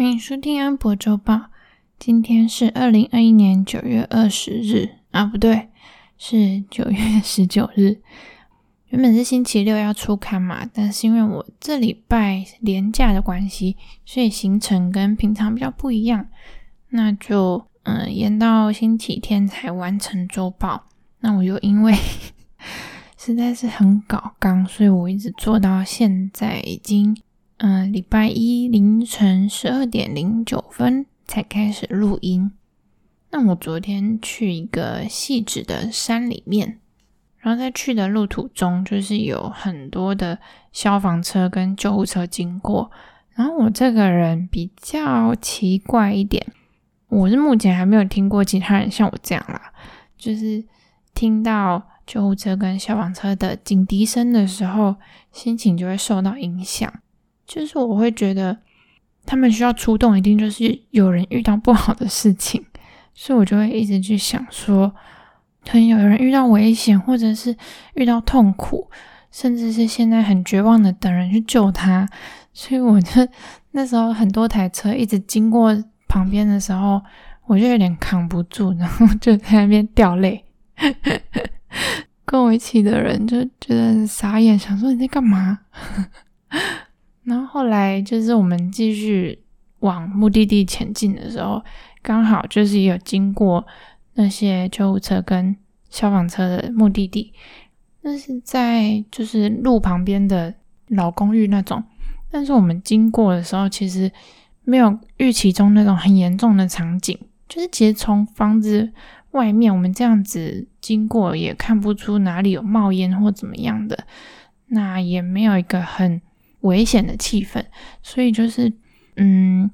欢迎收听安博周报。今天是二零二一年九月二十日啊，不对，是九月十九日。原本是星期六要出刊嘛，但是因为我这礼拜连假的关系，所以行程跟平常比较不一样，那就嗯延到星期天才完成周报。那我又因为 实在是很搞刚，所以我一直做到现在已经。嗯，礼拜一凌晨十二点零九分才开始录音。那我昨天去一个细致的山里面，然后在去的路途中，就是有很多的消防车跟救护车经过。然后我这个人比较奇怪一点，我是目前还没有听过其他人像我这样啦，就是听到救护车跟消防车的警笛声的时候，心情就会受到影响。就是我会觉得他们需要出动，一定就是有人遇到不好的事情，所以我就会一直去想说，可能有人遇到危险，或者是遇到痛苦，甚至是现在很绝望的等人去救他。所以我就那时候很多台车一直经过旁边的时候，我就有点扛不住，然后就在那边掉泪。跟我一起的人就觉得傻眼，想说你在干嘛？然后后来就是我们继续往目的地前进的时候，刚好就是有经过那些救护车跟消防车的目的地，那是在就是路旁边的老公寓那种。但是我们经过的时候，其实没有预期中那种很严重的场景，就是其实从房子外面我们这样子经过，也看不出哪里有冒烟或怎么样的，那也没有一个很。危险的气氛，所以就是，嗯，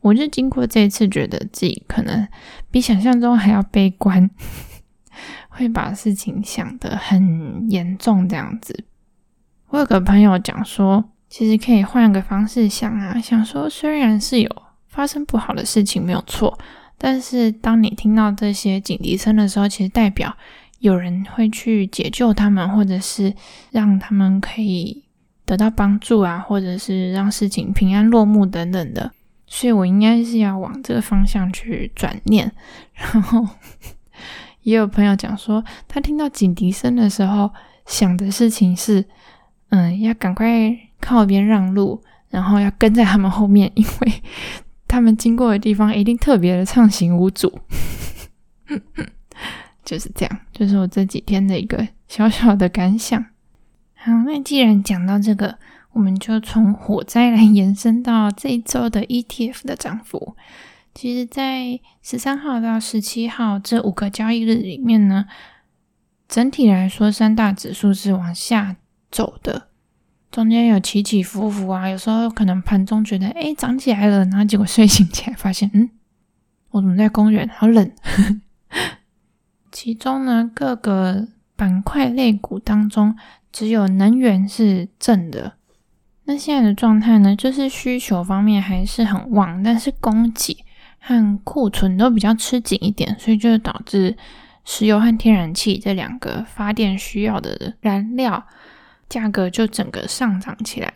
我就经过这一次，觉得自己可能比想象中还要悲观，会把事情想得很严重这样子。我有个朋友讲说，其实可以换个方式想啊，想说虽然是有发生不好的事情没有错，但是当你听到这些警笛声的时候，其实代表有人会去解救他们，或者是让他们可以。得到帮助啊，或者是让事情平安落幕等等的，所以我应该是要往这个方向去转念。然后也有朋友讲说，他听到警笛声的时候，想的事情是，嗯，要赶快靠边让路，然后要跟在他们后面，因为他们经过的地方一定特别的畅行无阻。就是这样，就是我这几天的一个小小的感想。好，那既然讲到这个，我们就从火灾来延伸到这一周的 ETF 的涨幅。其实，在十三号到十七号这五个交易日里面呢，整体来说，三大指数是往下走的，中间有起起伏伏啊。有时候可能盘中觉得诶涨起来了，然后结果睡醒起来发现，嗯，我怎么在公园？好冷。其中呢，各个板块类股当中。只有能源是正的，那现在的状态呢，就是需求方面还是很旺，但是供给和库存都比较吃紧一点，所以就导致石油和天然气这两个发电需要的燃料价格就整个上涨起来。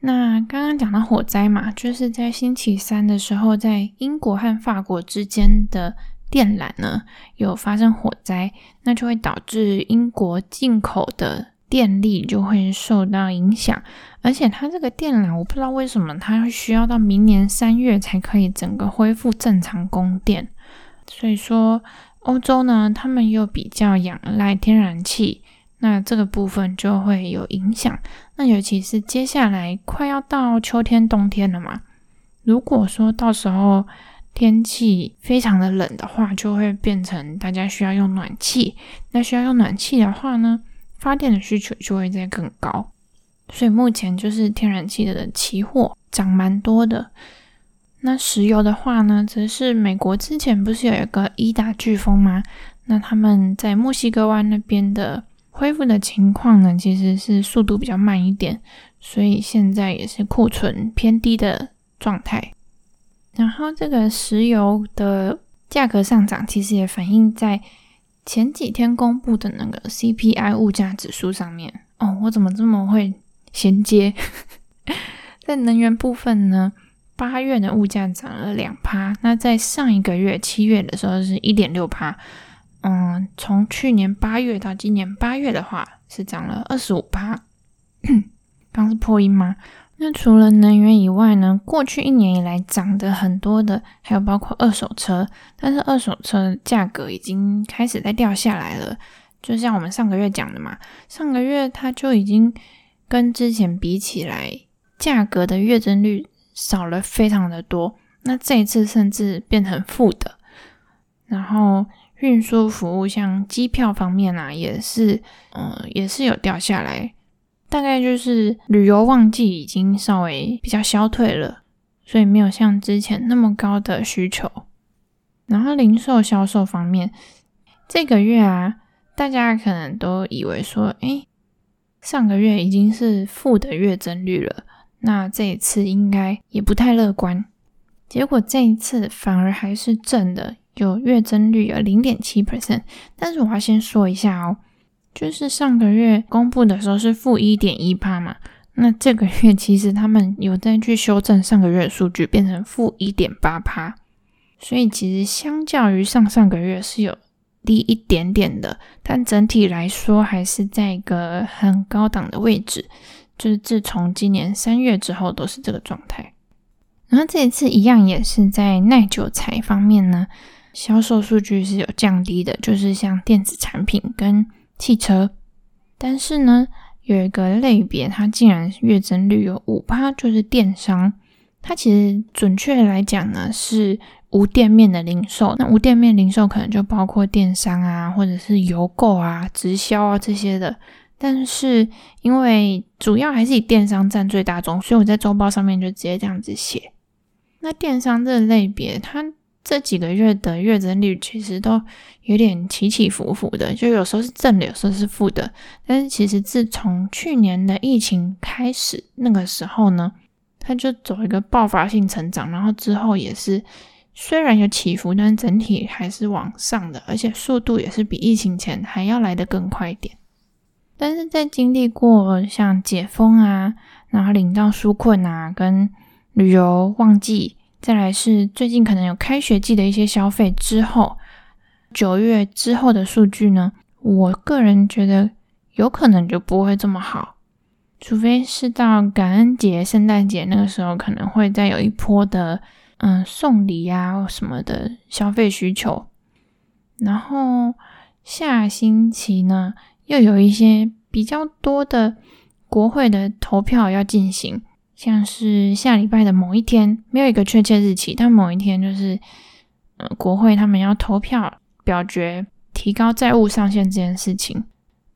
那刚刚讲到火灾嘛，就是在星期三的时候，在英国和法国之间的电缆呢有发生火灾，那就会导致英国进口的。电力就会受到影响，而且它这个电缆，我不知道为什么它需要到明年三月才可以整个恢复正常供电。所以说，欧洲呢，他们又比较仰赖天然气，那这个部分就会有影响。那尤其是接下来快要到秋天、冬天了嘛，如果说到时候天气非常的冷的话，就会变成大家需要用暖气。那需要用暖气的话呢，发电的需求就会再更高，所以目前就是天然气的期货涨蛮多的。那石油的话呢，则是美国之前不是有一个伊达飓风吗？那他们在墨西哥湾那边的恢复的情况呢，其实是速度比较慢一点，所以现在也是库存偏低的状态。然后这个石油的价格上涨，其实也反映在。前几天公布的那个 CPI 物价指数上面，哦，我怎么这么会衔接？在能源部分呢，八月的物价涨了两趴，那在上一个月七月的时候是一点六趴。嗯，从去年八月到今年八月的话，是涨了二十五趴。刚是破音吗？那除了能源以外呢？过去一年以来涨得很多的，还有包括二手车，但是二手车价格已经开始在掉下来了。就像我们上个月讲的嘛，上个月它就已经跟之前比起来，价格的月增率少了非常的多。那这一次甚至变成负的。然后运输服务，像机票方面啊，也是，嗯，也是有掉下来。大概就是旅游旺季已经稍微比较消退了，所以没有像之前那么高的需求。然后零售销售方面，这个月啊，大家可能都以为说，诶，上个月已经是负的月增率了，那这一次应该也不太乐观。结果这一次反而还是正的，有月增率有零点七 percent。但是我要先说一下哦。就是上个月公布的时候是负一点一趴嘛，那这个月其实他们有再去修正上个月的数据，变成负一点八趴，所以其实相较于上上个月是有低一点点的，但整体来说还是在一个很高档的位置，就是自从今年三月之后都是这个状态。然后这一次一样也是在耐久材方面呢，销售数据是有降低的，就是像电子产品跟汽车，但是呢，有一个类别，它竟然月增率有五趴，就是电商。它其实准确来讲呢，是无店面的零售。那无店面零售可能就包括电商啊，或者是邮购啊、直销啊这些的。但是因为主要还是以电商占最大宗，所以我在周报上面就直接这样子写。那电商这个类别，它。这几个月的月增率其实都有点起起伏伏的，就有时候是正的，有时候是负的。但是其实自从去年的疫情开始，那个时候呢，它就走一个爆发性成长，然后之后也是虽然有起伏，但整体还是往上的，而且速度也是比疫情前还要来得更快一点。但是在经历过像解封啊，然后领到纾困啊，跟旅游旺季。再来是最近可能有开学季的一些消费之后，九月之后的数据呢，我个人觉得有可能就不会这么好，除非是到感恩节、圣诞节那个时候，可能会再有一波的嗯送礼啊什么的消费需求。然后下星期呢，又有一些比较多的国会的投票要进行。像是下礼拜的某一天，没有一个确切日期，但某一天就是，呃，国会他们要投票表决提高债务上限这件事情。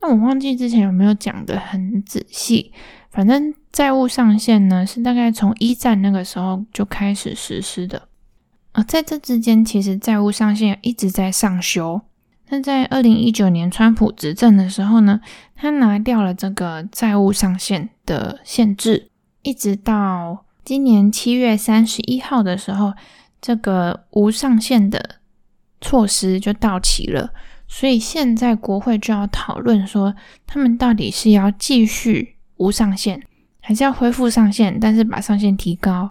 那我忘记之前有没有讲的很仔细，反正债务上限呢是大概从一战那个时候就开始实施的。而在这之间，其实债务上限一直在上修。那在二零一九年川普执政的时候呢，他拿掉了这个债务上限的限制。一直到今年七月三十一号的时候，这个无上限的措施就到期了。所以现在国会就要讨论说，他们到底是要继续无上限，还是要恢复上限，但是把上限提高？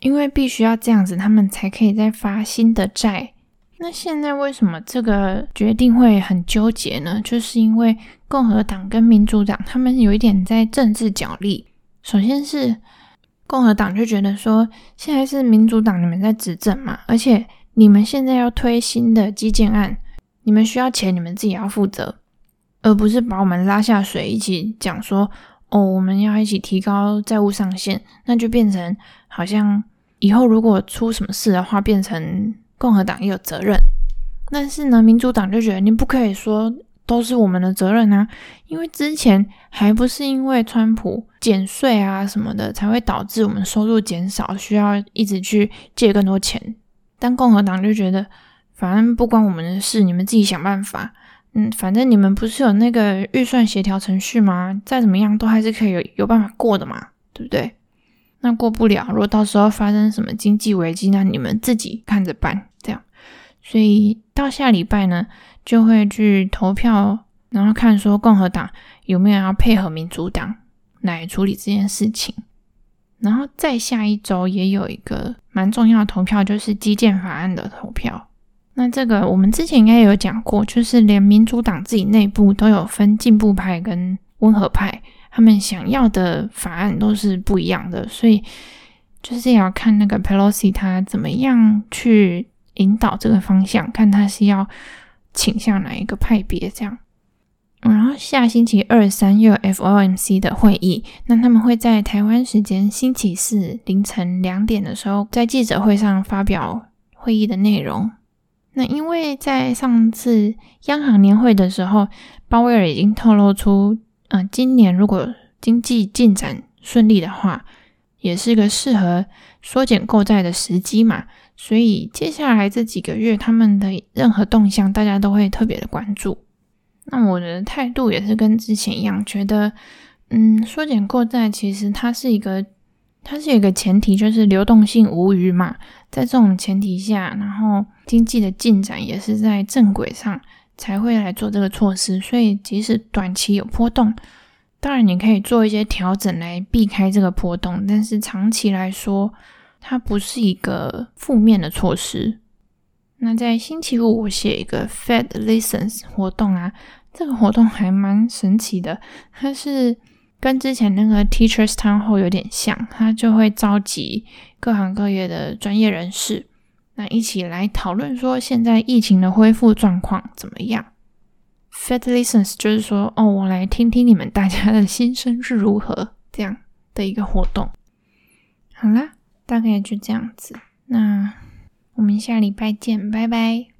因为必须要这样子，他们才可以再发新的债。那现在为什么这个决定会很纠结呢？就是因为共和党跟民主党他们有一点在政治角力。首先是共和党就觉得说，现在是民主党你们在执政嘛，而且你们现在要推新的基建案，你们需要钱，你们自己要负责，而不是把我们拉下水，一起讲说哦，我们要一起提高债务上限，那就变成好像以后如果出什么事的话，变成共和党也有责任。但是呢，民主党就觉得你不可以说。都是我们的责任啊，因为之前还不是因为川普减税啊什么的，才会导致我们收入减少，需要一直去借更多钱。但共和党就觉得，反正不关我们的事，你们自己想办法。嗯，反正你们不是有那个预算协调程序吗？再怎么样都还是可以有有办法过的嘛，对不对？那过不了，如果到时候发生什么经济危机，那你们自己看着办。这样，所以到下礼拜呢，就会去投票，然后看说共和党有没有要配合民主党来处理这件事情。然后再下一周也有一个蛮重要的投票，就是基建法案的投票。那这个我们之前应该有讲过，就是连民主党自己内部都有分进步派跟温和派，他们想要的法案都是不一样的，所以就是也要看那个 Pelosi 他怎么样去引导这个方向，看他是要倾向哪一个派别这样。然后下星期二三又有 FOMC 的会议，那他们会在台湾时间星期四凌晨两点的时候，在记者会上发表会议的内容。那因为在上次央行年会的时候，鲍威尔已经透露出，呃，今年如果经济进展顺利的话，也是个适合缩减购债的时机嘛。所以接下来这几个月，他们的任何动向，大家都会特别的关注。那我的态度也是跟之前一样，觉得，嗯，缩减购债其实它是一个，它是一个前提，就是流动性无虞嘛。在这种前提下，然后经济的进展也是在正轨上，才会来做这个措施。所以即使短期有波动，当然你可以做一些调整来避开这个波动，但是长期来说，它不是一个负面的措施。那在星期五，我写一个 Fed Listens 活动啊，这个活动还蛮神奇的，它是跟之前那个 Teachers Town Hall 有点像，它就会召集各行各业的专业人士，那一起来讨论说现在疫情的恢复状况怎么样。Fat Listens 就是说，哦，我来听听你们大家的心声是如何这样的一个活动。好啦，大概就这样子，那。我们下礼拜见，拜拜。